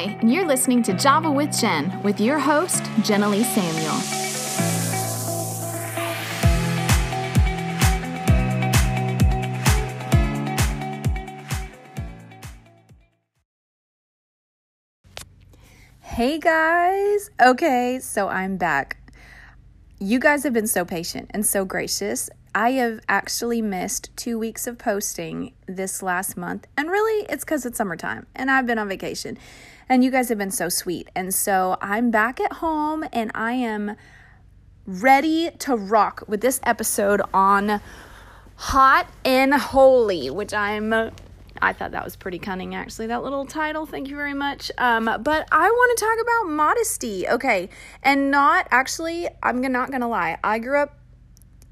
Hi, and you're listening to Java with Jen with your host, Jenna Lee Samuel. Hey guys! Okay, so I'm back. You guys have been so patient and so gracious. I have actually missed two weeks of posting this last month, and really it's because it's summertime and I've been on vacation. And you guys have been so sweet. And so I'm back at home and I am ready to rock with this episode on Hot and Holy, which I'm I thought that was pretty cunning, actually, that little title. Thank you very much. Um, but I want to talk about modesty. Okay. And not actually, I'm not to lie. I grew up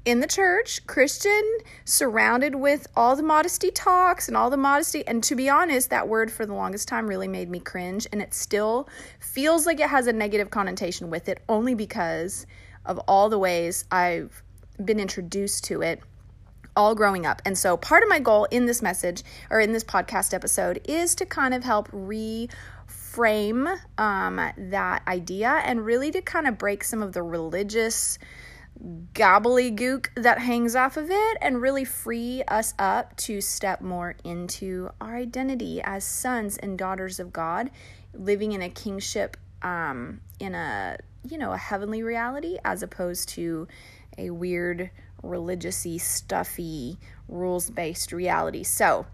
in the church, Christian, surrounded with all the modesty talks and all the modesty. And to be honest, that word for the longest time really made me cringe. And it still feels like it has a negative connotation with it, only because of all the ways I've been introduced to it all growing up. And so, part of my goal in this message or in this podcast episode is to kind of help reframe um, that idea and really to kind of break some of the religious gobbledygook that hangs off of it and really free us up to step more into our identity as sons and daughters of God, living in a kingship um, in a you know a heavenly reality as opposed to a weird religiousy, stuffy, rules based reality. So,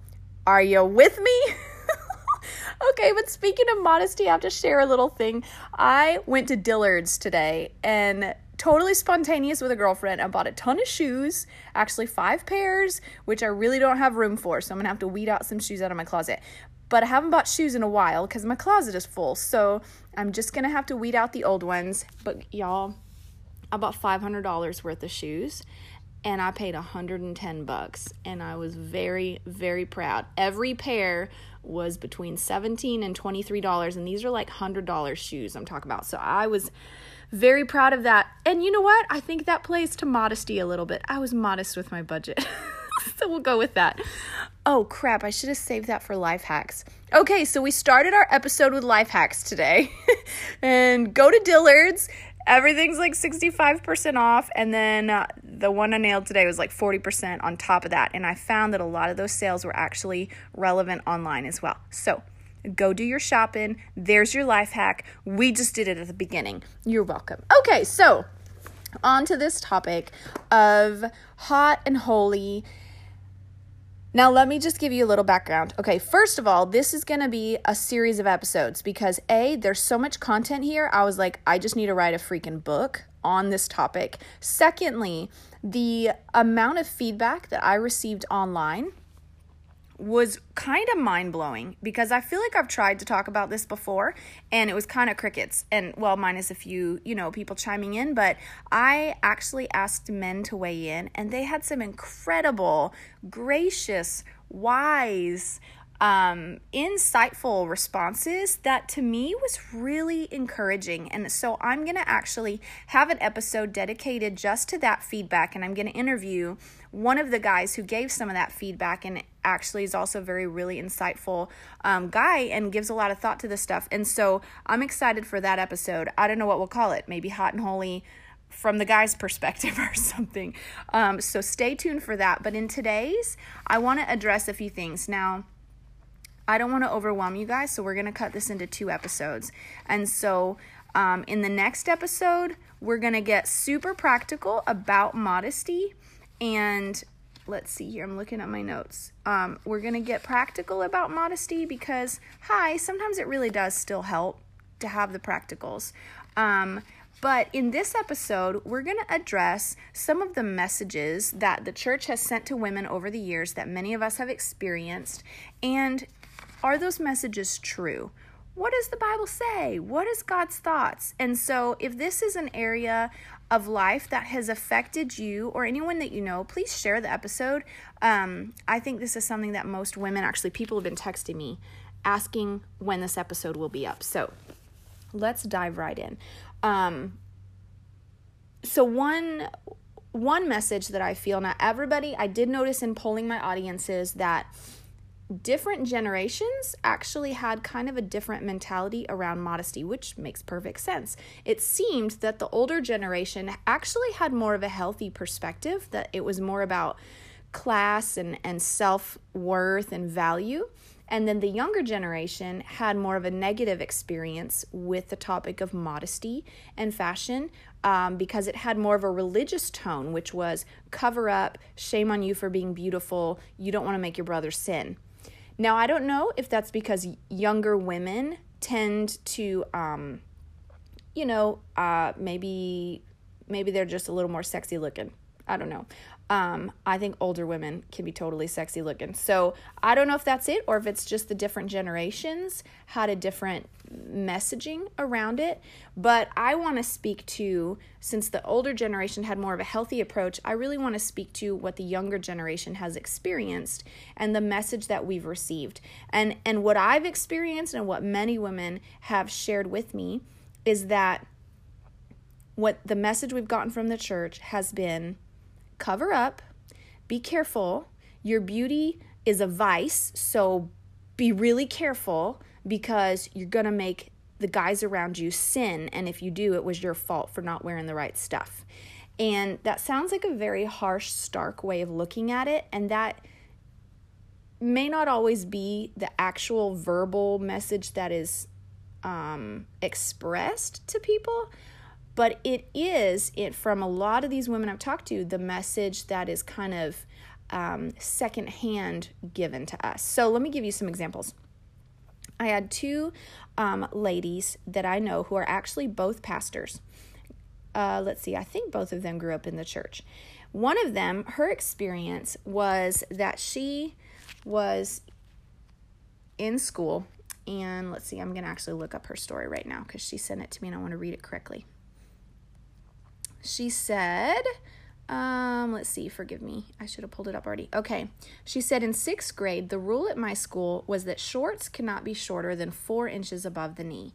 are you with me? okay, but speaking of modesty, I have to share a little thing. I went to Dillard's today and totally spontaneous with a girlfriend. I bought a ton of shoes, actually five pairs, which I really don't have room for. So I'm gonna have to weed out some shoes out of my closet. But I haven't bought shoes in a while because my closet is full. So I'm just gonna have to weed out the old ones. But y'all, I bought $500 worth of shoes and I paid 110 bucks and I was very very proud. Every pair was between 17 and 23 dollars and these are like $100 shoes I'm talking about. So I was very proud of that. And you know what? I think that plays to modesty a little bit. I was modest with my budget. so we'll go with that. Oh crap, I should have saved that for life hacks. Okay, so we started our episode with life hacks today. and go to Dillard's everything's like 65% off and then uh, the one i nailed today was like 40% on top of that and i found that a lot of those sales were actually relevant online as well so go do your shopping there's your life hack we just did it at the beginning you're welcome okay so on to this topic of hot and holy now, let me just give you a little background. Okay, first of all, this is to be a series of episodes because A, there's so much content here. I was like, I just need to write a freaking book on this topic. Secondly, the amount of feedback that I received online was kind of mind blowing because I feel like I've tried to talk about this before and it was kind of crickets. And well, minus a few, you know, people chiming in, but I actually asked men to weigh in and they had some incredible, gracious, wise, um, insightful responses that to me was really encouraging. And so I'm going to actually have an episode dedicated just to that feedback. And I'm going to interview one of the guys who gave some of that feedback and actually is also very, really insightful um, guy and gives a lot of thought to this stuff. And so I'm excited for that episode. I don't know what we'll call it. Maybe Hot and Holy from the guy's perspective or something. Um, so stay tuned for that. But in today's, I want to address a few things. Now, I don't want to overwhelm you guys, so we're going to cut this into two episodes. And so, um, in the next episode, we're going to get super practical about modesty. And let's see here, I'm looking at my notes. Um, we're going to get practical about modesty because, hi, sometimes it really does still help to have the practicals. Um, but in this episode, we're going to address some of the messages that the church has sent to women over the years that many of us have experienced. And are those messages true? What does the Bible say? What is God's thoughts? And so, if this is an area of life that has affected you or anyone that you know, please share the episode. Um, I think this is something that most women, actually, people have been texting me asking when this episode will be up. So, let's dive right in. Um, so one one message that I feel now everybody I did notice in polling my audiences that different generations actually had kind of a different mentality around modesty, which makes perfect sense. It seemed that the older generation actually had more of a healthy perspective, that it was more about class and, and self worth and value. And then the younger generation had more of a negative experience with the topic of modesty and fashion um, because it had more of a religious tone, which was cover up, shame on you for being beautiful, you don't want to make your brother sin. Now, I don't know if that's because younger women tend to, um, you know, uh, maybe maybe they're just a little more sexy looking. I don't know. Um, I think older women can be totally sexy looking. So I don't know if that's it or if it's just the different generations had a different messaging around it. But I want to speak to, since the older generation had more of a healthy approach, I really want to speak to what the younger generation has experienced and the message that we've received. And, and what I've experienced and what many women have shared with me is that what the message we've gotten from the church has been cover up, be careful. Your beauty is a vice, so be really careful because you're going to make the guys around you sin. And if you do, it was your fault for not wearing the right stuff. And that sounds like a very harsh, stark way of looking at it. And that may not always be the actual verbal message that is um, expressed to people, but it is it from a lot of these women I've talked to the message that is kind of um, secondhand given to us. So let me give you some examples. I had two um, ladies that I know who are actually both pastors. Uh, let's see, I think both of them grew up in the church. One of them, her experience was that she was in school, and let's see, I'm going to actually look up her story right now because she sent it to me and I want to read it correctly she said, um, let's see, forgive me. I should have pulled it up already. Okay. She said in sixth grade, the rule at my school was that shorts cannot be shorter than four inches above the knee.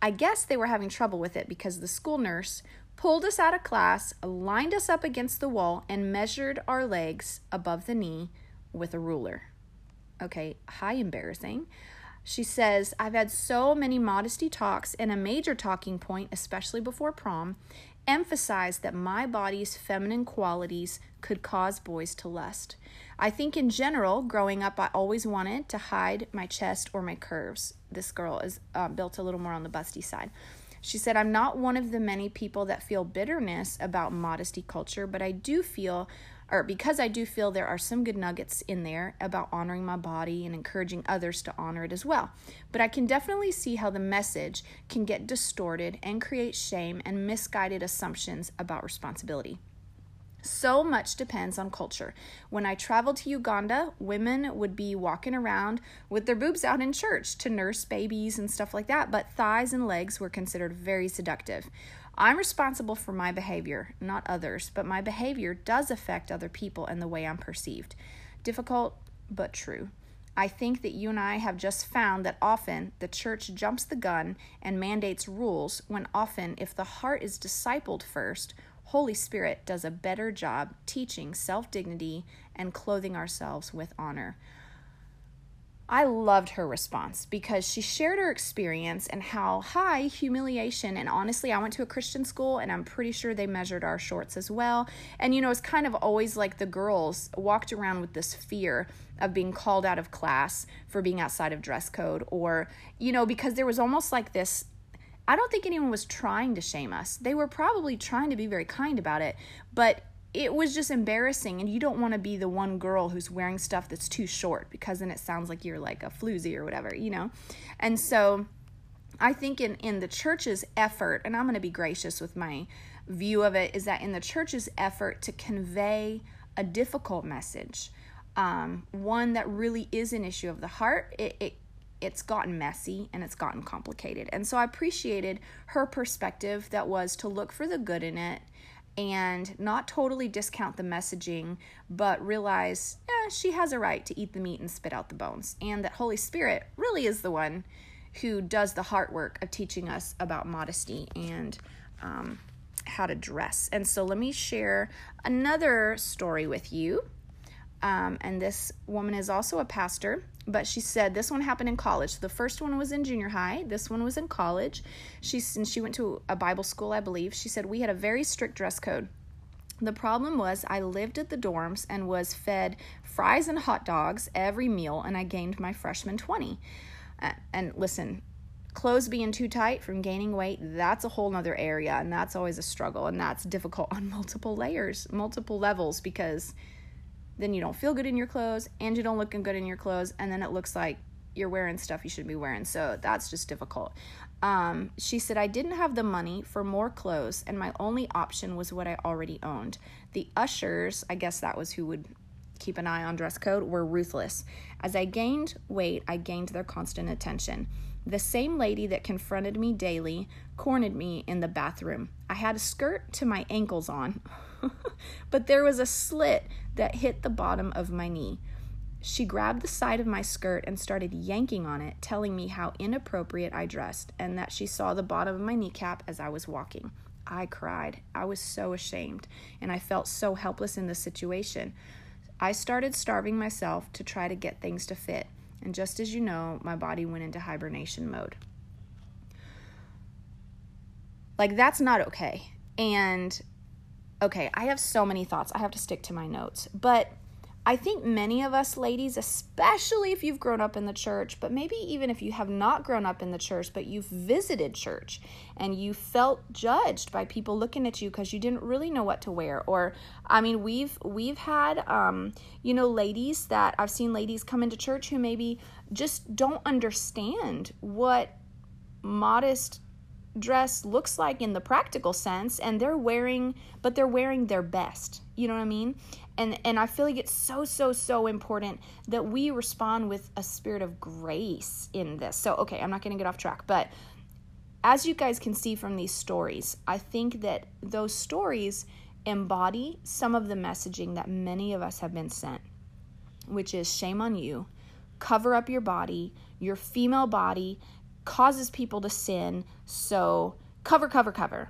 I guess they were having trouble with it because the school nurse pulled us out of class, lined us up against the wall, and measured our legs above the knee with a ruler. Okay, high embarrassing. She says, I've had so many modesty talks, and a major talking point, especially before prom, emphasized that my body's feminine qualities could cause boys to lust. I think in general, growing up, I always wanted to hide my chest or my curves. This girl is uh, built a little more on the busty side. She said, I'm not one of the many people that feel bitterness about modesty culture, but I do feel or because I do feel there are some good nuggets in there about honoring my body and encouraging others to honor it as well. But I can definitely see how the message can get distorted and create shame and misguided assumptions about responsibility. So much depends on culture. When I traveled to Uganda, women would be walking around with their boobs out in church to nurse babies and stuff like that, but thighs and legs were considered very seductive. I'm responsible for my behavior, not others, but my behavior does affect other people and the way I'm perceived. Difficult, but true. I think that you and I have just found that often the church jumps the gun and mandates rules when often, if the heart is discipled first, Holy Spirit does a better job teaching self dignity and clothing ourselves with honor. I loved her response because she shared her experience and how high humiliation. And honestly, I went to a Christian school and I'm pretty sure they measured our shorts as well. And you know, it's kind of always like the girls walked around with this fear of being called out of class for being outside of dress code, or, you know, because there was almost like this I don't think anyone was trying to shame us. They were probably trying to be very kind about it, but it was just embarrassing and you don't want to be the one girl who's wearing stuff that's too short because then it sounds like you're like a floozy or whatever you know and so i think in in the church's effort and i'm going to be gracious with my view of it is that in the church's effort to convey a difficult message um, one that really is an issue of the heart it, it it's gotten messy and it's gotten complicated. And so I appreciated her perspective that was to look for the good in it and not totally discount the messaging, but realize eh, she has a right to eat the meat and spit out the bones, and that Holy Spirit really is the one who does the heart work of teaching us about modesty and um, how to dress. And so, let me share another story with you. Um, and this woman is also a pastor, but she said this one happened in college. The first one was in junior high. This one was in college. She and she went to a Bible school, I believe. She said we had a very strict dress code. The problem was I lived at the dorms and was fed fries and hot dogs every meal, and I gained my freshman 20. Uh, and listen, clothes being too tight from gaining weight, that's a whole nother area, and that's always a struggle, and that's difficult on multiple layers, multiple levels, because then you don't feel good in your clothes, and you don't look good in your clothes, and then it looks like you're wearing stuff you shouldn't be wearing. So that's just difficult. Um, she said, I didn't have the money for more clothes, and my only option was what I already owned. The ushers, I guess that was who would keep an eye on dress code, were ruthless. As I gained weight, I gained their constant attention. The same lady that confronted me daily cornered me in the bathroom. I had a skirt to my ankles on, but there was a slit that hit the bottom of my knee. She grabbed the side of my skirt and started yanking on it, telling me how inappropriate I dressed and that she saw the bottom of my kneecap as I was walking. I cried. I was so ashamed and I felt so helpless in the situation. I started starving myself to try to get things to fit, and just as you know, my body went into hibernation mode. Like, that's not okay. And okay, I have so many thoughts. I have to stick to my notes. But I think many of us ladies, especially if you've grown up in the church, but maybe even if you have not grown up in the church, but you've visited church and you felt judged by people looking at you because you didn't really know what to wear. Or, I mean, we've we've had, um, you know, ladies that I've seen ladies come into church who maybe just don't understand what modest dress looks like in the practical sense and they're wearing but they're wearing their best. You know what i mean? And and i feel like it's so so so important that we respond with a spirit of grace in this. So okay i'm not going to get off track but as you guys can see from these stories i think that those stories embody some of the messaging that many of us have been sent which is shame on you cover up your body your female body causes people to sin. So cover, cover, cover.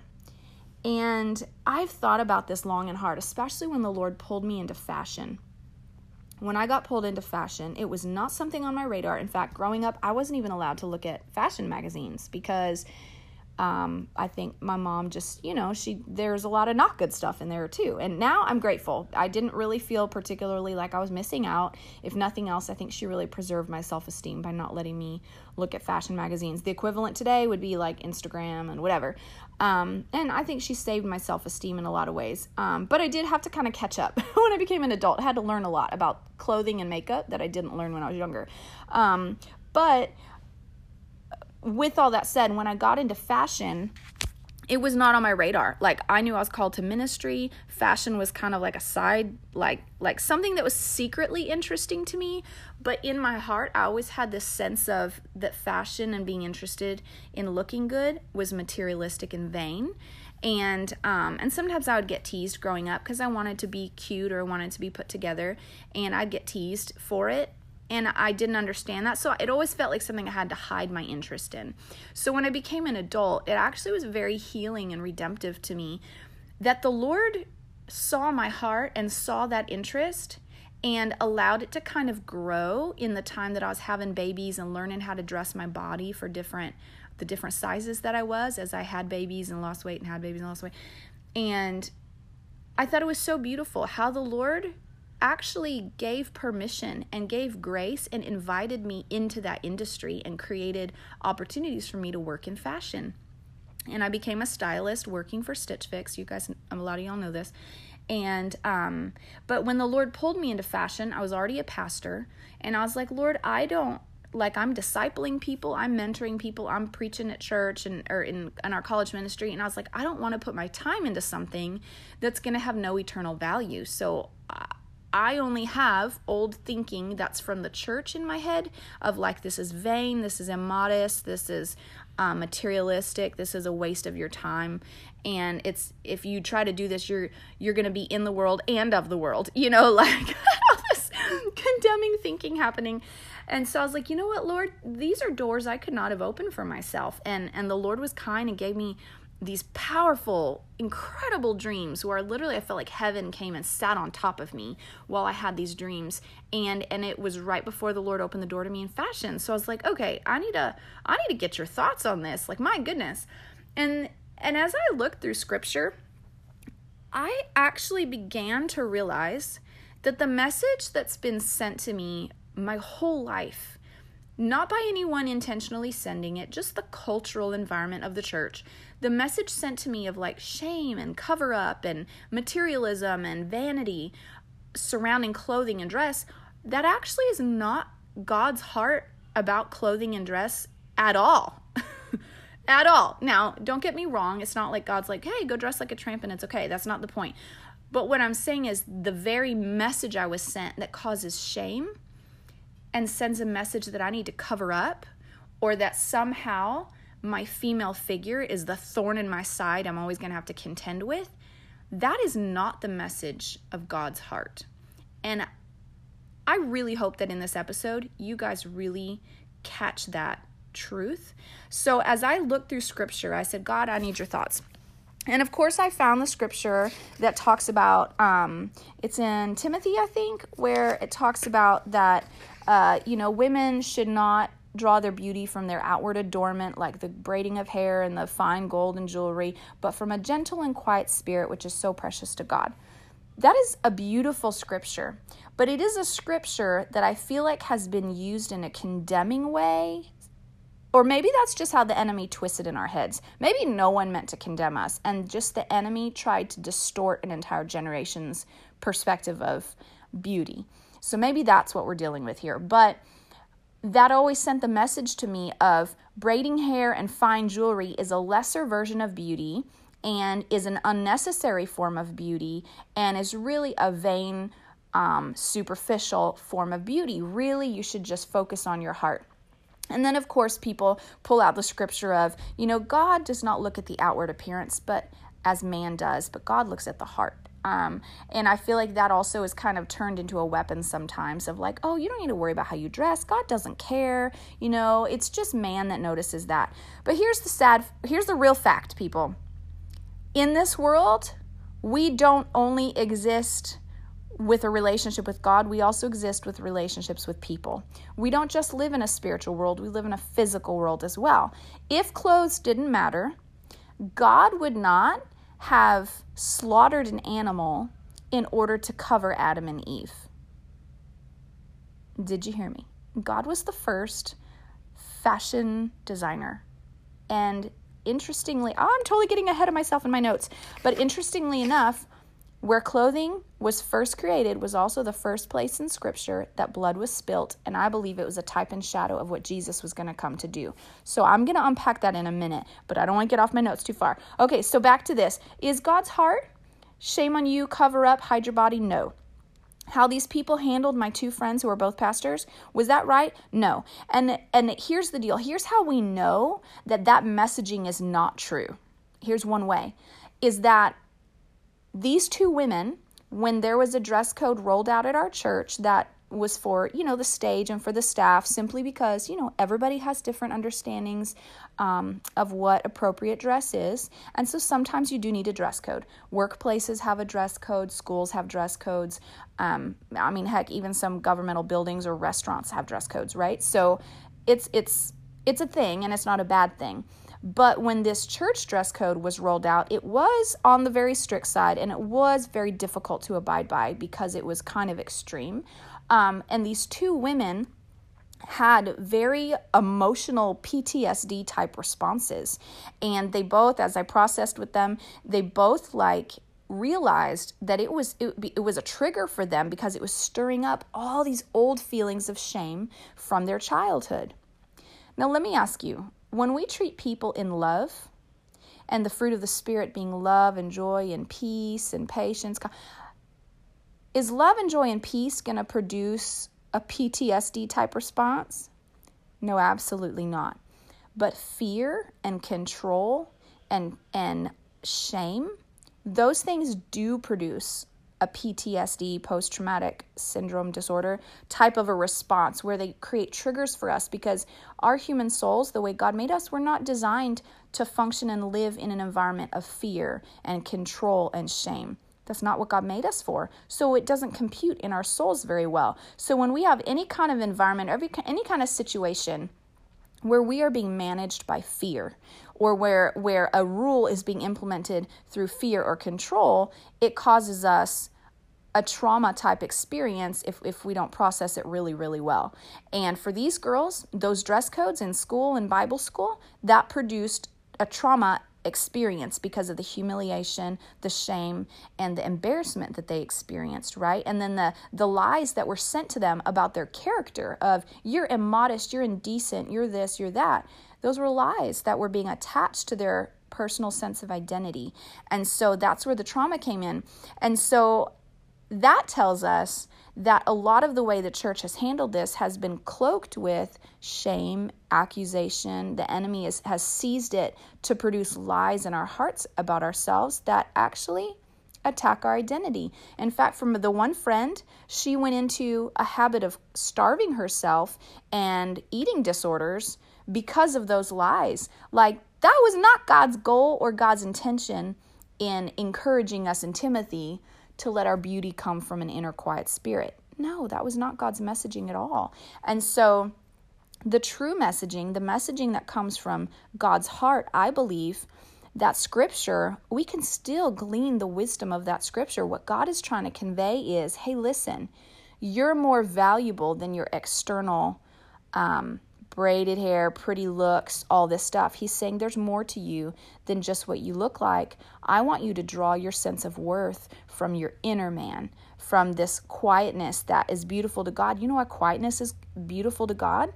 And I've thought about this long and hard, especially when the Lord pulled me into fashion. When I got pulled into fashion, it was not something on my radar. In fact, growing up, I wasn't even allowed to look at fashion magazines because um, I think my mom just, you know, she there's a lot of not good stuff in there too. And now I'm grateful. I didn't really feel particularly like I was missing out. If nothing else, I think she really preserved my self esteem by not letting me look at fashion magazines. The equivalent today would be like Instagram and whatever. Um, and I think she saved my self esteem in a lot of ways. Um, but I did have to kind of catch up when I became an adult. I had to learn a lot about clothing and makeup that I didn't learn when I was younger. Um, but with all that said, when I got into fashion, it was not on my radar. Like I knew I was called to ministry. Fashion was kind of like a side like like something that was secretly interesting to me, but in my heart I always had this sense of that fashion and being interested in looking good was materialistic and vain. And um and sometimes I would get teased growing up cuz I wanted to be cute or wanted to be put together and I'd get teased for it and I didn't understand that. So it always felt like something I had to hide my interest in. So when I became an adult, it actually was very healing and redemptive to me that the Lord saw my heart and saw that interest and allowed it to kind of grow in the time that I was having babies and learning how to dress my body for different the different sizes that I was as I had babies and lost weight and had babies and lost weight. And I thought it was so beautiful how the Lord actually gave permission and gave grace and invited me into that industry and created opportunities for me to work in fashion. And I became a stylist working for Stitch Fix. You guys, a lot of y'all know this. And, um, but when the Lord pulled me into fashion, I was already a pastor. And I was like, Lord, I don't, like I'm discipling people, I'm mentoring people, I'm preaching at church and or in, in our college ministry, and I was like, I don't want to put my time into something that's going to have no eternal value. So I only have old thinking that's from the church in my head of like, this is vain, this is immodest, this is um, materialistic, this is a waste of your time. And it's if you try to do this, you're you're gonna be in the world and of the world, you know, like all this condemning thinking happening. And so I was like, you know what, Lord, these are doors I could not have opened for myself. And and the Lord was kind and gave me these powerful, incredible dreams where literally I felt like heaven came and sat on top of me while I had these dreams. And and it was right before the Lord opened the door to me in fashion. So I was like, okay, I need to I need to get your thoughts on this. Like my goodness. And and as I looked through scripture, I actually began to realize that the message that's been sent to me my whole life not by anyone intentionally sending it, just the cultural environment of the church. The message sent to me of like shame and cover up and materialism and vanity surrounding clothing and dress, that actually is not God's heart about clothing and dress at all. at all. Now, don't get me wrong, it's not like God's like, hey, go dress like a tramp and it's okay. That's not the point. But what I'm saying is the very message I was sent that causes shame and sends a message that I need to cover up or that somehow my female figure is the thorn in my side I'm always going to have to contend with, that is not the message of God's heart. And I really hope that in this episode, you guys really catch that truth. So as I looked through scripture, I said, God, I need your thoughts. And of course, I found the scripture that talks about, um, it's in Timothy, I think, where it talks about that uh, you know, women should not draw their beauty from their outward adornment, like the braiding of hair and the fine gold and jewelry, but from a gentle and quiet spirit, which is so precious to God. That is a beautiful scripture, but it is a scripture that I feel like has been used in a condemning way. Or maybe that's just how the enemy twisted in our heads. Maybe no one meant to condemn us, and just the enemy tried to distort an entire generation's perspective of beauty. So maybe that's what we're dealing with here. But that always sent the message to me of braiding hair and fine jewelry is a lesser version of beauty and is an unnecessary form of beauty and is really a vain, um, superficial form of beauty. Really, you should just focus on your heart. And then, of course, people pull out the scripture of, you know, God does not look at the outward appearance, but as man does, but God looks at the heart. Um, and I feel like that also is kind of turned into a weapon sometimes of like, oh, you don't need to worry about how you dress. God doesn't care. You know, it's just man that notices that. But here's the sad, here's the real fact, people. In this world, we don't only exist with a relationship with God, we also exist with relationships with people. We don't just live in a spiritual world, we live in a physical world as well. If clothes didn't matter, God would not have slaughtered an animal in order to cover Adam and Eve. Did you hear me? God was the first fashion designer. And interestingly, oh, I'm totally getting ahead of myself in my notes, but interestingly enough, where clothing was first created was also the first place in Scripture that blood was spilt, and I believe it was a type and shadow of what Jesus was going to come to do. So I'm going to unpack that in a minute, but I don't want to get off my notes too far. Okay, so back to this. Is God's heart? Shame on you, cover up, hide your body? No. How these people handled my two friends who are both pastors, was that right? No. And and here's the deal. Here's how we know that that messaging is not true. Here's one way is that these two women, when there was a dress code rolled out at our church that was for you know the stage and for the staff simply because you know everybody has different understandings um, of what appropriate dress is. And so sometimes you do need a dress code. Workplaces have a dress code schools have dress codes um, i mean heck even some governmental buildings or restaurants have dress codes right? So it's it's it's a thing and it's not a bad thing but when this church dress code was rolled out, it was on the very strict side and it was very difficult to abide by because it was kind of extreme. Um, and these two women had very emotional PTSD type responses. And they both, as I processed with them, they both like realized that it was it, it was a trigger for them because it was stirring up all these old feelings of shame from their childhood. Now let me ask you, when we treat people in love, and the fruit of the Spirit being love and joy and peace and patience, is love and joy and peace going to produce a PTSD type response? No, absolutely not. But fear and control and and shame, those things do produce a PTSD, post traumatic syndrome disorder type of a response where they create triggers for us because our human souls, the way God made us, we're not designed to function and live in an environment of fear and control and shame. That's not what God made us for. So it doesn't compute in our souls very well. So when we have any kind of environment, every any kind of situation where we are being managed by fear or where where a rule is being implemented through fear or control, it causes us a trauma type experience if, if we don't process it really, really well. And for these girls, those dress codes in school and Bible school, that produced a trauma experience because of the humiliation, the shame, and the embarrassment that they experienced, right? And then the the lies that were sent to them about their character of you're immodest, you're indecent, you're this, you're that. Those were lies that were being attached to their personal sense of identity. And so that's where the trauma came in. And so that tells us that a lot of the way the church has handled this has been cloaked with shame, accusation. The enemy is, has seized it to produce lies in our hearts about ourselves that actually attack our identity. In fact, from the one friend, she went into a habit of starving herself and eating disorders because of those lies. Like, that was not God's goal or God's intention in encouraging us in Timothy to let our beauty come from an inner quiet spirit. No, that was not God's messaging at all. And so, the true messaging, the messaging that comes from God's heart, I believe that scripture, we can still glean the wisdom of that scripture. What God is trying to convey is hey, listen, you're more valuable than your external um, braided hair, pretty looks, all this stuff. He's saying there's more to you than just what you look like. I want you to draw your sense of worth from your inner man, from this quietness that is beautiful to God. You know why quietness is beautiful to God?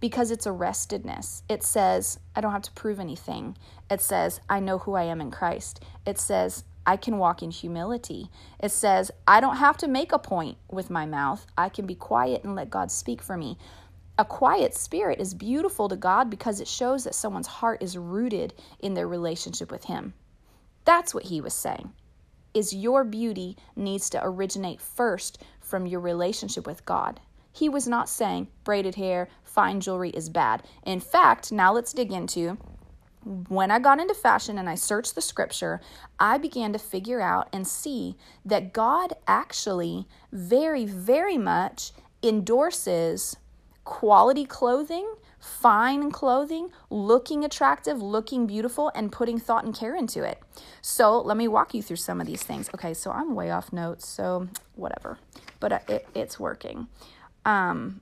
Because it's arrestedness. It says, I don't have to prove anything. It says, I know who I am in Christ. It says, I can walk in humility. It says, I don't have to make a point with my mouth. I can be quiet and let God speak for me. A quiet spirit is beautiful to God because it shows that someone's heart is rooted in their relationship with Him. That's what he was saying. Is your beauty needs to originate first from your relationship with God. He was not saying braided hair, fine jewelry is bad. In fact, now let's dig into when I got into fashion and I searched the scripture, I began to figure out and see that God actually very, very much endorses quality clothing, fine clothing, looking attractive, looking beautiful, and putting thought and care into it. So let me walk you through some of these things. Okay, so I'm way off notes, so whatever, but uh, it, it's working. Um,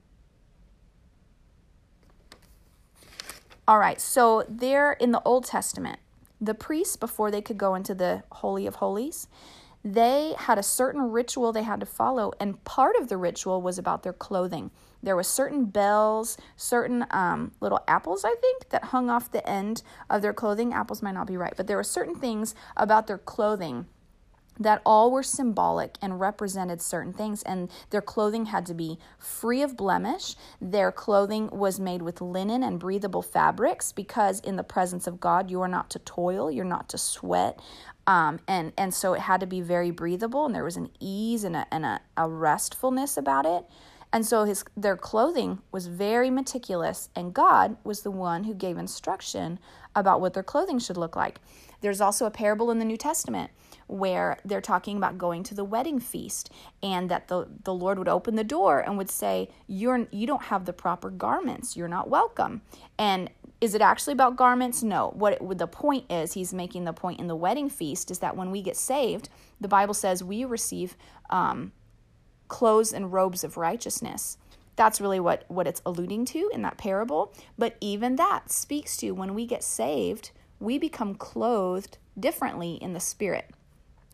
all right, so there in the Old Testament, the priests, before they could go into the Holy of Holies, they had a certain ritual they had to follow, and part of the ritual was about their clothing. There was certain bells, certain um, little apples, I think, that hung off the end of their clothing. Apples might not be right, but there were certain things about their clothing that all were symbolic and represented certain things, and their clothing had to be free of blemish. Their clothing was made with linen and breathable fabrics because, in the presence of God, you are not to toil, you're not to sweat. Um, and, and so it had to be very breathable, and there was an ease and a, and a, a restfulness about it. And so his their clothing was very meticulous and God was the one who gave instruction about what their clothing should look like. There's also a parable in the New Testament where they're talking about going to the wedding feast and that the, the Lord would open the door and would say, You're you don't have the proper garments, you're not welcome. And is it actually about garments? No. What it, the point is, he's making the point in the wedding feast is that when we get saved, the Bible says we receive um, clothes and robes of righteousness. That's really what, what it's alluding to in that parable. But even that speaks to when we get saved, we become clothed differently in the spirit.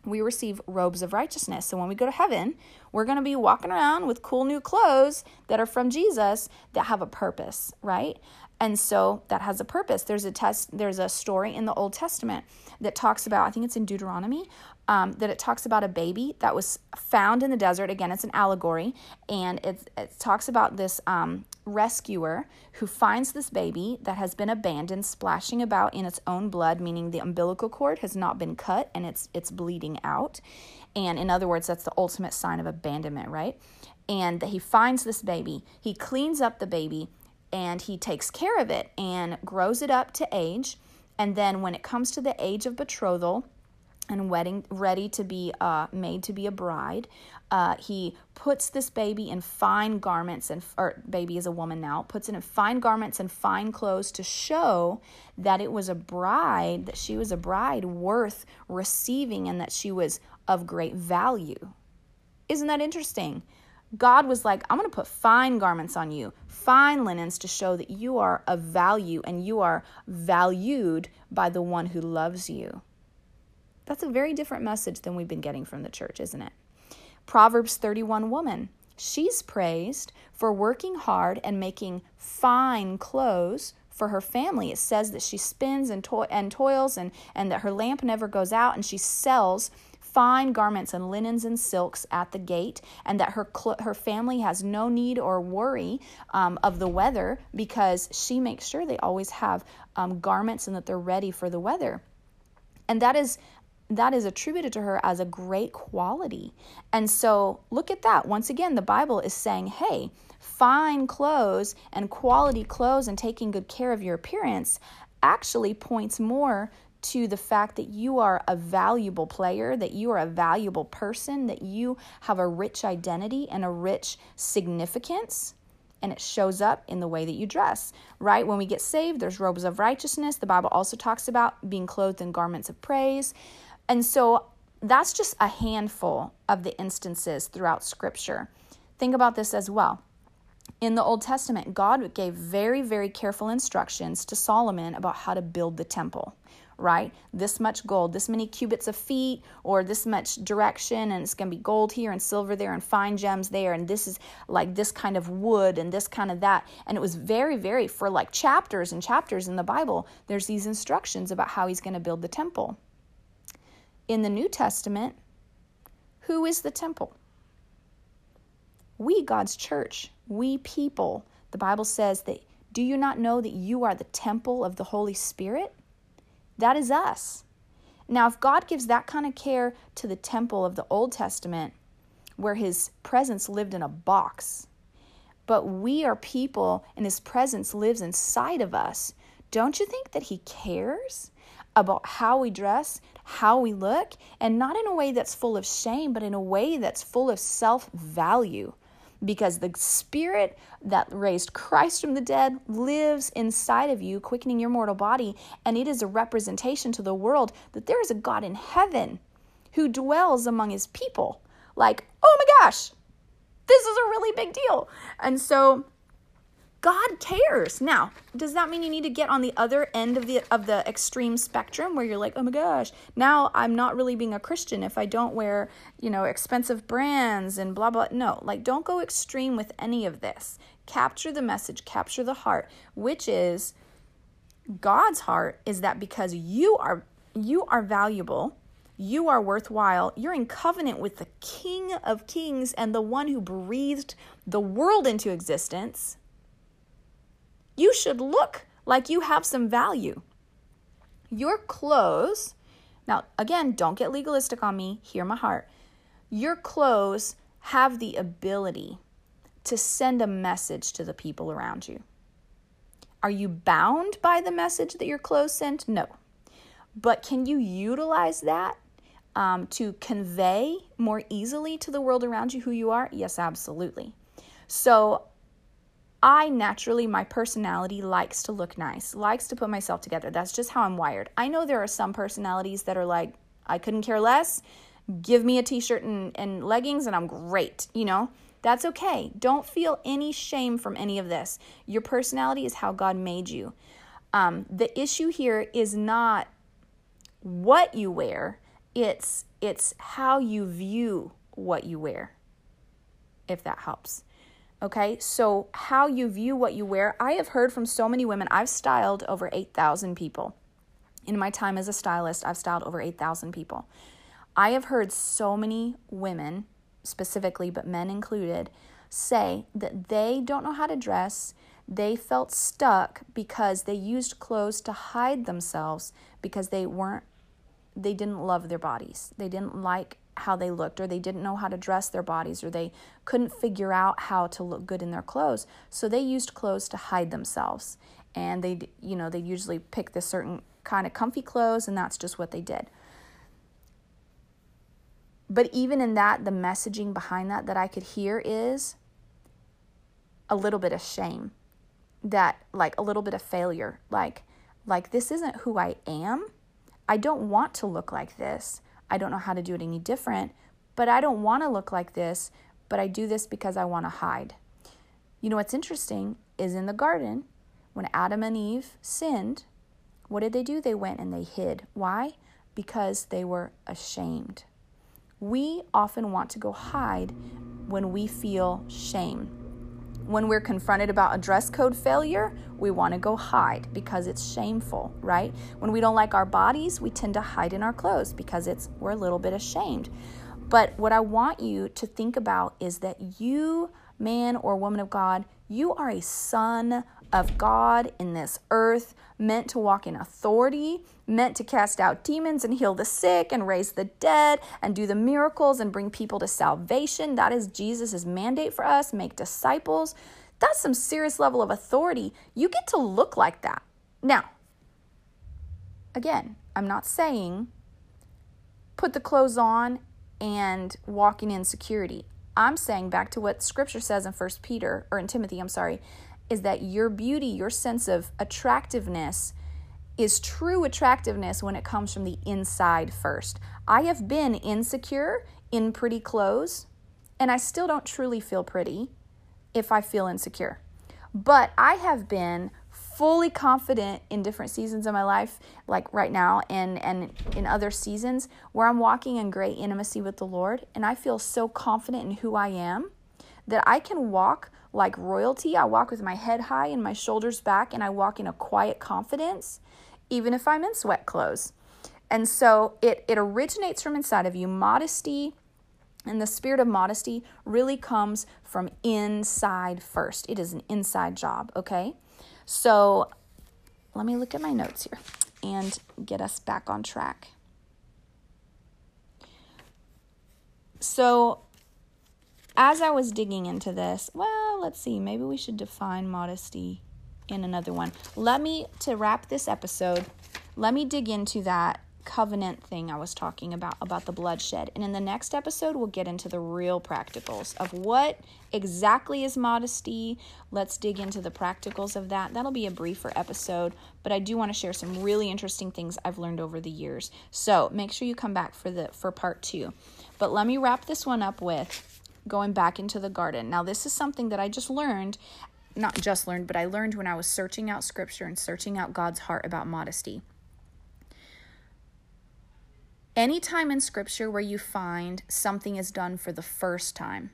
We receive robes of righteousness. So when we go to heaven, we're going to be walking around with cool new clothes that are from Jesus that have a purpose, right? And so that has a purpose. There's a test. There's a story in the Old Testament that talks about. I think it's in Deuteronomy. Um, that it talks about a baby that was found in the desert. Again, it's an allegory, and it, it talks about this um, rescuer who finds this baby that has been abandoned, splashing about in its own blood, meaning the umbilical cord has not been cut and it's it's bleeding out. And in other words, that's the ultimate sign of abandonment, right? And that he finds this baby, he cleans up the baby, and he takes care of it and grows it up to age. And then when it comes to the age of betrothal, and wedding ready to be uh, made to be a bride uh, he puts this baby in fine garments and or baby is a woman now puts it in fine garments and fine clothes to show that it was a bride that she was a bride worth receiving and that she was of great value isn't that interesting god was like i'm going to put fine garments on you fine linens to show that you are of value and you are valued by the one who loves you that's a very different message than we've been getting from the church, isn't it? Proverbs 31 woman. She's praised for working hard and making fine clothes for her family. It says that she spins and, to- and toils and, and that her lamp never goes out and she sells fine garments and linens and silks at the gate, and that her cl- her family has no need or worry um, of the weather because she makes sure they always have um, garments and that they're ready for the weather. And that is that is attributed to her as a great quality. And so look at that. Once again, the Bible is saying, hey, fine clothes and quality clothes and taking good care of your appearance actually points more to the fact that you are a valuable player, that you are a valuable person, that you have a rich identity and a rich significance. And it shows up in the way that you dress, right? When we get saved, there's robes of righteousness. The Bible also talks about being clothed in garments of praise. And so that's just a handful of the instances throughout Scripture. Think about this as well. In the Old Testament, God gave very, very careful instructions to Solomon about how to build the temple, right? This much gold, this many cubits of feet, or this much direction, and it's going to be gold here and silver there and fine gems there, and this is like this kind of wood and this kind of that. And it was very, very, for like chapters and chapters in the Bible, there's these instructions about how he's going to build the temple in the New Testament, who is the temple? We, God's church, we people. The Bible says that, do you not know that you are the temple of the Holy Spirit? That is us. Now, if God gives that kind of care to the temple of the Old Testament, where his presence lived in a box, but we are people and his presence lives inside of us, don't you think that he cares? about how we dress, how we look, and not in a way that's full of shame, but in a way that's full of self value. Because the spirit that raised Christ from the dead lives inside of you, quickening your mortal body, and it is a representation to the world that there is a God in heaven who dwells among his people. Like, oh my gosh, this is a really big deal. And so God cares. Now, does that mean you need to get on the other end of the of the extreme spectrum where you're like, "Oh my gosh, now I'm not really being a Christian if I don't wear, you know, expensive brands and blah blah." No, like don't go extreme with any of this. Capture the message, capture the heart, which is God's heart is that because you are you are valuable, you are worthwhile. You're in covenant with the King of Kings and the one who breathed the world into existence you should look like you have some value. Your clothes, now again, don't get legalistic on me, hear my heart. Your clothes have the ability to send a message to the people around you. Are you bound by the message that your clothes sent? No. But can you utilize that um, to convey more easily to the world around you who you are? Yes, absolutely. So I naturally, my personality likes to look nice, likes to put myself together. That's just how I'm wired. I know there are some personalities that are like, I couldn't care less. Give me a t shirt and, and leggings and I'm great, you know? That's okay. Don't feel any shame from any of this. Your personality is how God made you. Um, the issue here is not what you wear, it's, it's how you view what you wear, if that helps. Okay, so how you view what you wear. I have heard from so many women, I've styled over 8,000 people. In my time as a stylist, I've styled over 8,000 people. I have heard so many women, specifically, but men included, say that they don't know how to dress. They felt stuck because they used clothes to hide themselves because they weren't, they didn't love their bodies. They didn't like how they looked or they didn't know how to dress their bodies or they couldn't figure out how to look good in their clothes. So they used clothes to hide themselves. And they you know they usually pick this certain kind of comfy clothes and that's just what they did. But even in that the messaging behind that that i could hear is a little bit of shame. That like a little bit of failure. Like like this isn't who i am. I don't want to look like this I don't know how to do it any different, but I don't want to look like this, but I do this because I want to hide. You know what's interesting is in the garden, when Adam and Eve sinned, what did they do? They went and they hid. Why? Because they were ashamed. We often want to go hide when we feel shame. When we're confronted about a dress code failure, we want to go hide because it's shameful, right? When we don't like our bodies, we tend to hide in our clothes because it's we're a little bit ashamed. But what I want you to think about is that you, man or woman of God, you are a son of God in this earth, meant to walk in authority, meant to cast out demons and heal the sick and raise the dead and do the miracles and bring people to salvation. That is Jesus' mandate for us make disciples. That's some serious level of authority. You get to look like that. Now, again, I'm not saying put the clothes on and walking in security. I'm saying back to what scripture says in First Peter or in Timothy, I'm sorry, is that your beauty, your sense of attractiveness is true attractiveness when it comes from the inside first. I have been insecure in pretty clothes, and I still don't truly feel pretty if I feel insecure. But I have been fully confident in different seasons of my life, like right now and, and in other seasons, where I'm walking in great intimacy with the Lord, and I feel so confident in who I am that I can walk like royalty. I walk with my head high and my shoulders back, and I walk in a quiet confidence, even if I'm in sweat clothes. And so it, it originates from inside of you. Modesty and the spirit of modesty really comes from inside first. It is an inside job, okay? So let me look at my notes here and get us back on track. So as I was digging into this, well, let's see, maybe we should define modesty in another one. Let me, to wrap this episode, let me dig into that covenant thing I was talking about, about the bloodshed. And in the next episode, we'll get into the real practicals of what exactly is modesty. Let's dig into the practicals of that. That'll be a briefer episode, but I do want to share some really interesting things I've learned over the years. So make sure you come back for the for part two. But let me wrap this one up with going back into the garden. Now, this is something that I just learned, not just learned, but I learned when I was searching out scripture and searching out God's heart about modesty. Anytime in scripture where you find something is done for the first time,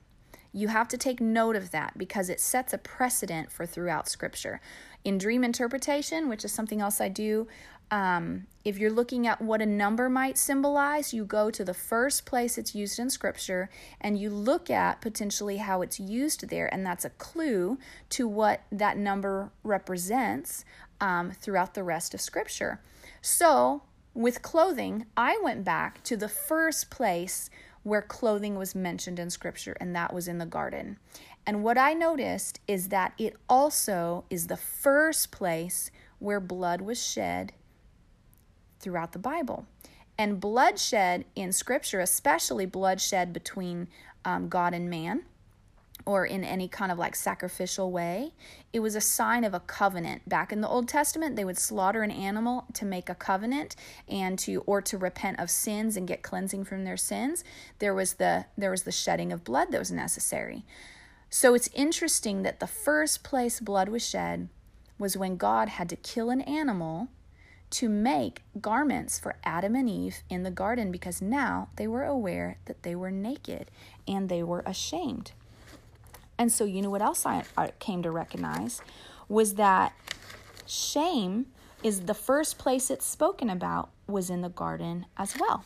you have to take note of that because it sets a precedent for throughout scripture. In dream interpretation, which is something else I do, um, if you're looking at what a number might symbolize, you go to the first place it's used in Scripture and you look at potentially how it's used there, and that's a clue to what that number represents um, throughout the rest of Scripture. So, with clothing, I went back to the first place where clothing was mentioned in Scripture, and that was in the garden. And what I noticed is that it also is the first place where blood was shed throughout the Bible. And bloodshed in Scripture, especially bloodshed between um, God and man, or in any kind of like sacrificial way, it was a sign of a covenant. Back in the Old Testament, they would slaughter an animal to make a covenant and to or to repent of sins and get cleansing from their sins. There was the there was the shedding of blood that was necessary. So it's interesting that the first place blood was shed was when God had to kill an animal to make garments for Adam and Eve in the garden because now they were aware that they were naked and they were ashamed. And so, you know what else I, came to recognize was that shame is the first place it's spoken about was in the garden as well.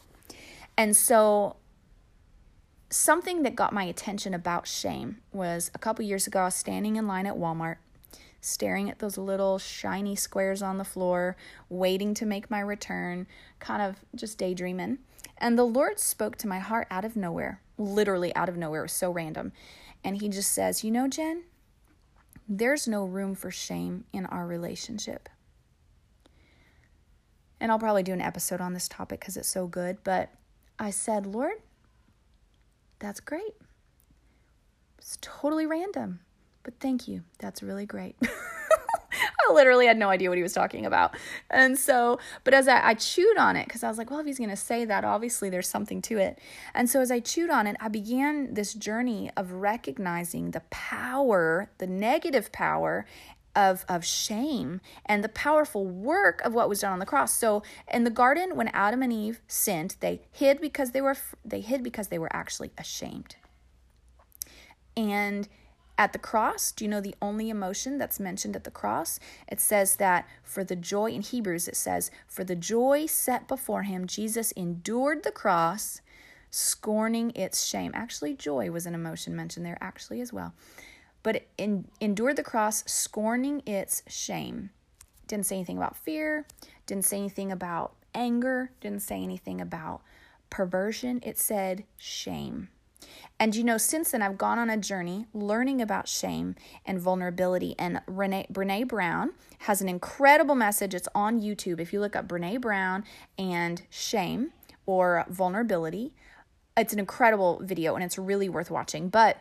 And so, something that got my attention about shame was a couple years ago, I was standing in line at Walmart staring at those little shiny squares on the floor, waiting to make my return, kind of just daydreaming. And the Lord spoke to my heart out of nowhere, literally out of nowhere. It was so random. And He just says, You know, Jen, there's no room for shame in our relationship. And I'll probably do an episode on this topic because it's so good. But I said, Lord, that's great. It's totally random, but thank you. That's really great. I literally had no idea what he was talking about. And so, but as I, I chewed on it, because I was like, well, if he's going to say that, obviously there's something to it. And so as I chewed on it, I began this journey of recognizing the power, the negative power, of, of shame and the powerful work of what was done on the cross. So in the garden, when Adam and Eve sinned, they hid because they were they hid because they were actually ashamed. And at the cross, do you know the only emotion that's mentioned at the cross? It says that for the joy, in Hebrews, it says, for the joy set before him, Jesus endured the cross, scorning its shame. Actually, joy was an emotion mentioned there, actually, as well. But in, endured the cross, scorning its shame. Didn't say anything about fear, didn't say anything about anger, didn't say anything about perversion. It said shame. And you know, since then, I've gone on a journey learning about shame and vulnerability. And Renee, Brene Brown has an incredible message. It's on YouTube. If you look up Brene Brown and shame or vulnerability, it's an incredible video and it's really worth watching. But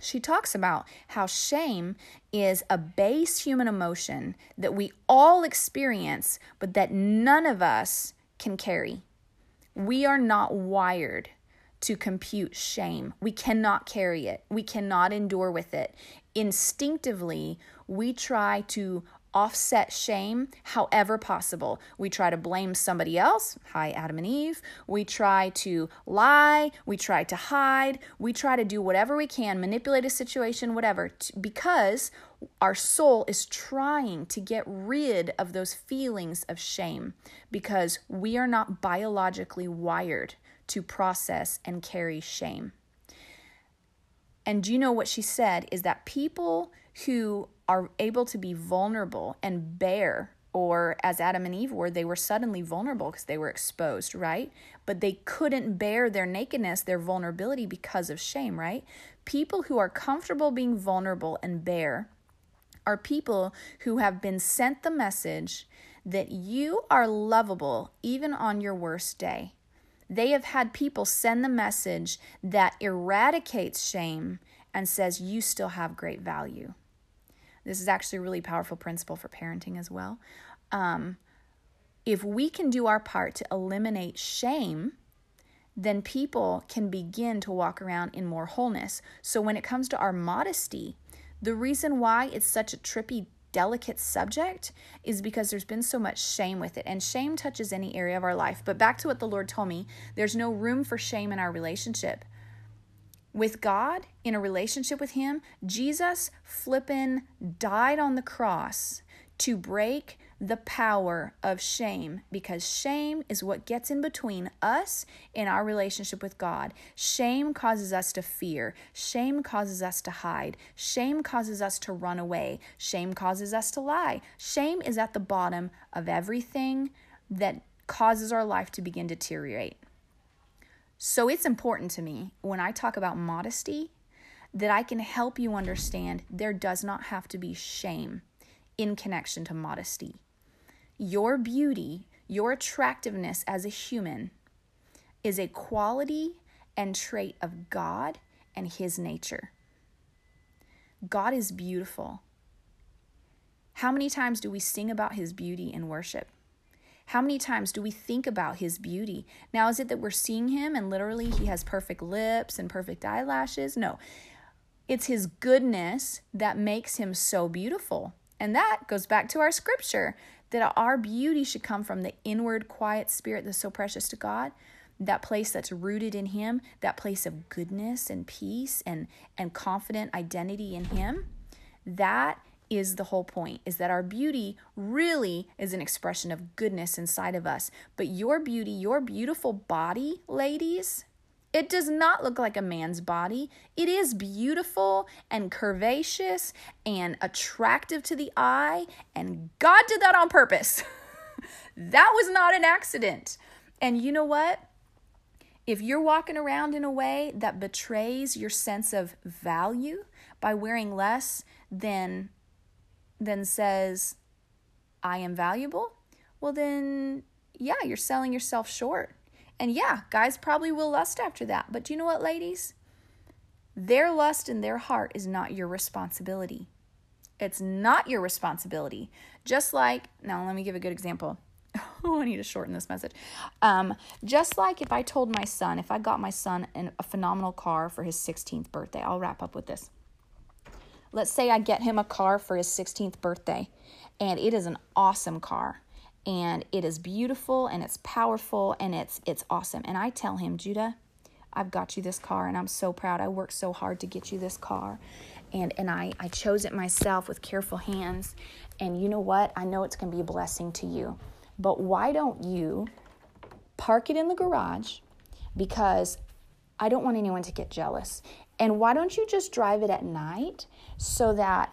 she talks about how shame is a base human emotion that we all experience, but that none of us can carry. We are not wired to compute shame. We cannot carry it. We cannot endure with it. Instinctively, we try to offset shame however possible. We try to blame somebody else, hi Adam and Eve. We try to lie, we try to hide, we try to do whatever we can, manipulate a situation, whatever, because our soul is trying to get rid of those feelings of shame because we are not biologically wired to process and carry shame. And do you know what she said is that people who are able to be vulnerable and bear, or as Adam and Eve were, they were suddenly vulnerable because they were exposed, right? But they couldn't bear their nakedness, their vulnerability because of shame, right? People who are comfortable being vulnerable and bare are people who have been sent the message that you are lovable even on your worst day. They have had people send the message that eradicates shame and says you still have great value. This is actually a really powerful principle for parenting as well. Um, if we can do our part to eliminate shame, then people can begin to walk around in more wholeness. So when it comes to our modesty, the reason why it's such a trippy delicate subject is because there's been so much shame with it. And shame touches any area of our life. But back to what the Lord told me there's no room for shame in our relationship. With God, in a relationship with Him, Jesus flippin' died on the cross to break the power of shame because shame is what gets in between us and our relationship with God. Shame causes us to fear. Shame causes us to hide. Shame causes us to run away. Shame causes us to lie. Shame is at the bottom of everything that causes our life to begin to deteriorate. So it's important to me when I talk about modesty that I can help you understand there does not have to be shame in connection to modesty. Your beauty, your attractiveness as a human is a quality and trait of God and His nature. God is beautiful. How many times do we sing about His beauty in worship? How many times do we think about his beauty? Now, is it that we're seeing him and literally he has perfect lips and perfect eyelashes? No. It's his goodness that makes him so beautiful. And that goes back to our scripture that our beauty should come from the inward, quiet spirit that's so precious to God, that place that's rooted in Him, that place of goodness and peace and, and confident identity in Him. That is the whole point is that our beauty really is an expression of goodness inside of us. But your beauty, your beautiful body, ladies, It does not look like a man's body. It is beautiful and curvaceous and attractive to the eye, and God did that on purpose. that was not an accident. And you know what? If you're walking around in a way that betrays your sense of value by wearing less than than says I am valuable, well then yeah, you're selling yourself short. And yeah, guys probably will lust after that. But do you know what, ladies? Their lust in their heart is not your responsibility. It's not your responsibility. Just like, now let me give a good example. oh, I need to shorten this message. Um, just like if I told my son, if I got my son in a phenomenal car for his 16th birthday, I'll wrap up with this. Let's say I get him a car for his 16th birthday, and it is an awesome car and it is beautiful and it's powerful and it's it's awesome. And I tell him, Judah, I've got you this car and I'm so proud. I worked so hard to get you this car. And and I, I chose it myself with careful hands. And you know what? I know it's gonna be a blessing to you. But why don't you park it in the garage? Because I don't want anyone to get jealous. And why don't you just drive it at night so that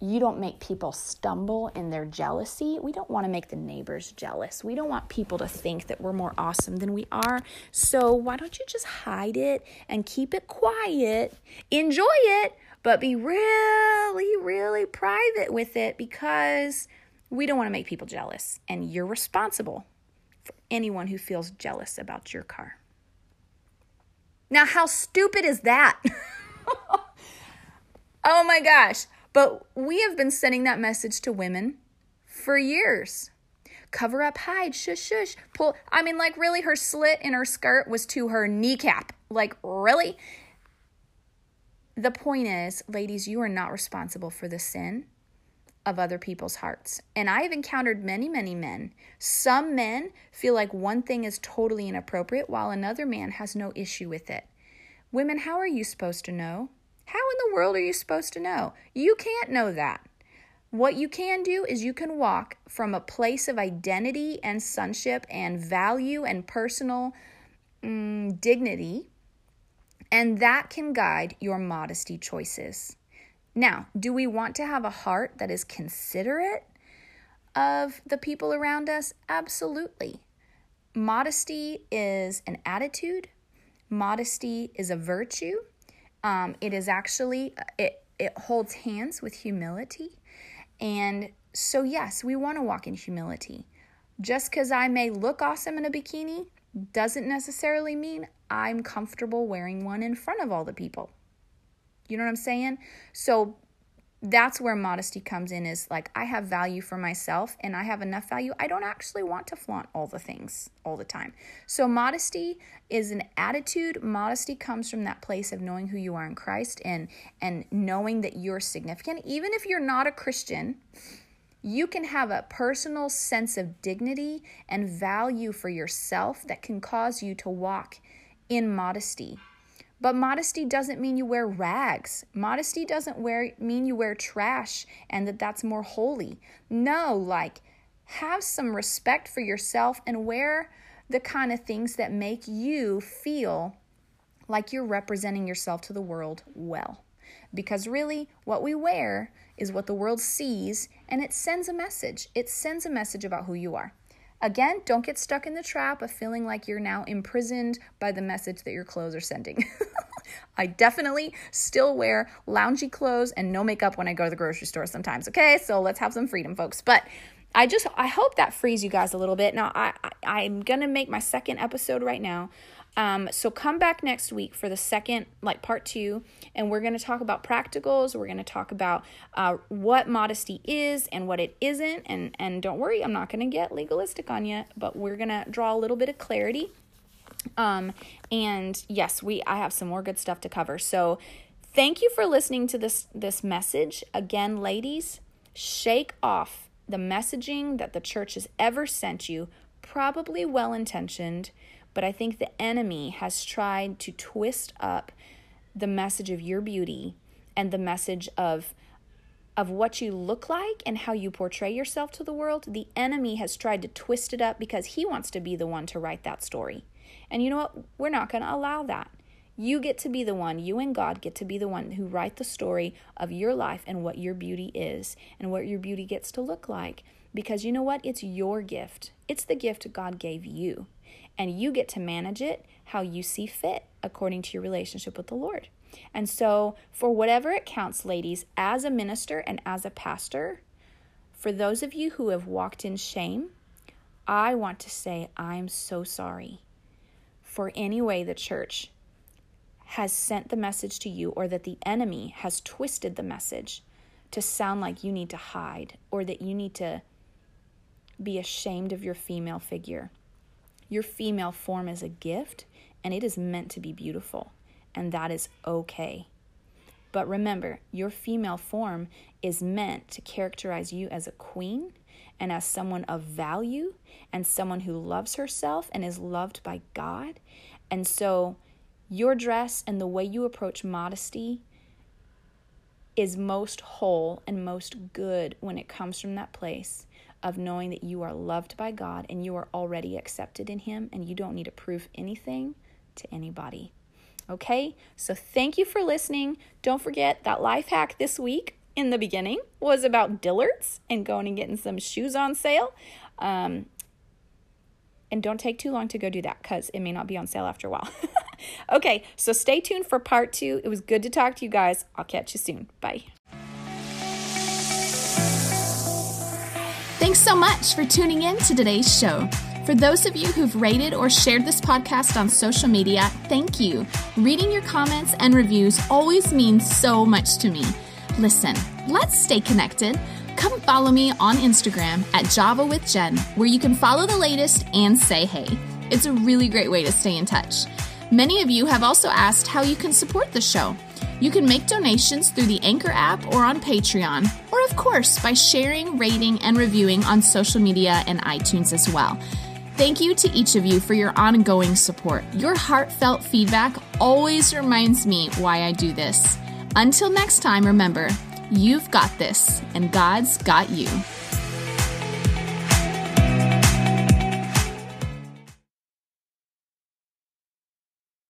you don't make people stumble in their jealousy. We don't want to make the neighbors jealous. We don't want people to think that we're more awesome than we are. So, why don't you just hide it and keep it quiet? Enjoy it, but be really, really private with it because we don't want to make people jealous. And you're responsible for anyone who feels jealous about your car. Now, how stupid is that? oh my gosh. But we have been sending that message to women for years. Cover up, hide, shush, shush, pull. I mean, like, really, her slit in her skirt was to her kneecap. Like, really? The point is, ladies, you are not responsible for the sin of other people's hearts. And I have encountered many, many men. Some men feel like one thing is totally inappropriate while another man has no issue with it. Women, how are you supposed to know? How in the world are you supposed to know? You can't know that. What you can do is you can walk from a place of identity and sonship and value and personal mm, dignity, and that can guide your modesty choices. Now, do we want to have a heart that is considerate of the people around us? Absolutely. Modesty is an attitude, modesty is a virtue. Um, it is actually it it holds hands with humility, and so yes, we want to walk in humility. Just because I may look awesome in a bikini doesn't necessarily mean I'm comfortable wearing one in front of all the people. You know what I'm saying? So that's where modesty comes in is like I have value for myself and I have enough value. I don't actually want to flaunt all the things all the time. So modesty is an attitude. Modesty comes from that place of knowing who you are in Christ and and knowing that you're significant even if you're not a Christian. You can have a personal sense of dignity and value for yourself that can cause you to walk in modesty but modesty doesn't mean you wear rags. Modesty doesn't wear mean you wear trash and that that's more holy. No, like have some respect for yourself and wear the kind of things that make you feel like you're representing yourself to the world well. Because really, what we wear is what the world sees and it sends a message. It sends a message about who you are. Again, don't get stuck in the trap of feeling like you're now imprisoned by the message that your clothes are sending. I definitely still wear loungy clothes and no makeup when I go to the grocery store sometimes. Okay, so let's have some freedom, folks. But I just I hope that frees you guys a little bit. Now I, I am gonna make my second episode right now. Um, so come back next week for the second, like part two, and we're going to talk about practicals. We're going to talk about uh, what modesty is and what it isn't. And and don't worry, I'm not going to get legalistic on you, but we're going to draw a little bit of clarity. Um, and yes, we I have some more good stuff to cover. So thank you for listening to this this message again, ladies. Shake off the messaging that the church has ever sent you, probably well intentioned but I think the enemy has tried to twist up the message of your beauty and the message of of what you look like and how you portray yourself to the world. The enemy has tried to twist it up because he wants to be the one to write that story. And you know what? We're not going to allow that. You get to be the one, you and God get to be the one who write the story of your life and what your beauty is and what your beauty gets to look like. Because you know what? It's your gift. It's the gift God gave you. And you get to manage it how you see fit according to your relationship with the Lord. And so, for whatever it counts, ladies, as a minister and as a pastor, for those of you who have walked in shame, I want to say I'm so sorry for any way the church has sent the message to you or that the enemy has twisted the message to sound like you need to hide or that you need to be ashamed of your female figure. Your female form is a gift and it is meant to be beautiful, and that is okay. But remember, your female form is meant to characterize you as a queen and as someone of value and someone who loves herself and is loved by God. And so, your dress and the way you approach modesty is most whole and most good when it comes from that place of knowing that you are loved by God and you are already accepted in Him and you don't need to prove anything to anybody. Okay, so thank you for listening. Don't forget that life hack this week in the beginning was about Dillard's and going and getting some shoes on sale. Um, and don't take too long to go do that because it may not be on sale after a while. okay, so stay tuned for part two. It was good to talk to you guys. I'll catch you soon. Bye. Thanks so much for tuning in to today's show. For those of you who've rated or shared this podcast on social media, thank you. Reading your comments and reviews always means so much to me. Listen, let's stay connected. Come follow me on Instagram at Java with Jen, where you can follow the latest and say hey. It's a really great way to stay in touch. Many of you have also asked how you can support the show. You can make donations through the Anchor app or on Patreon, or of course by sharing, rating, and reviewing on social media and iTunes as well. Thank you to each of you for your ongoing support. Your heartfelt feedback always reminds me why I do this. Until next time, remember, you've got this, and God's got you.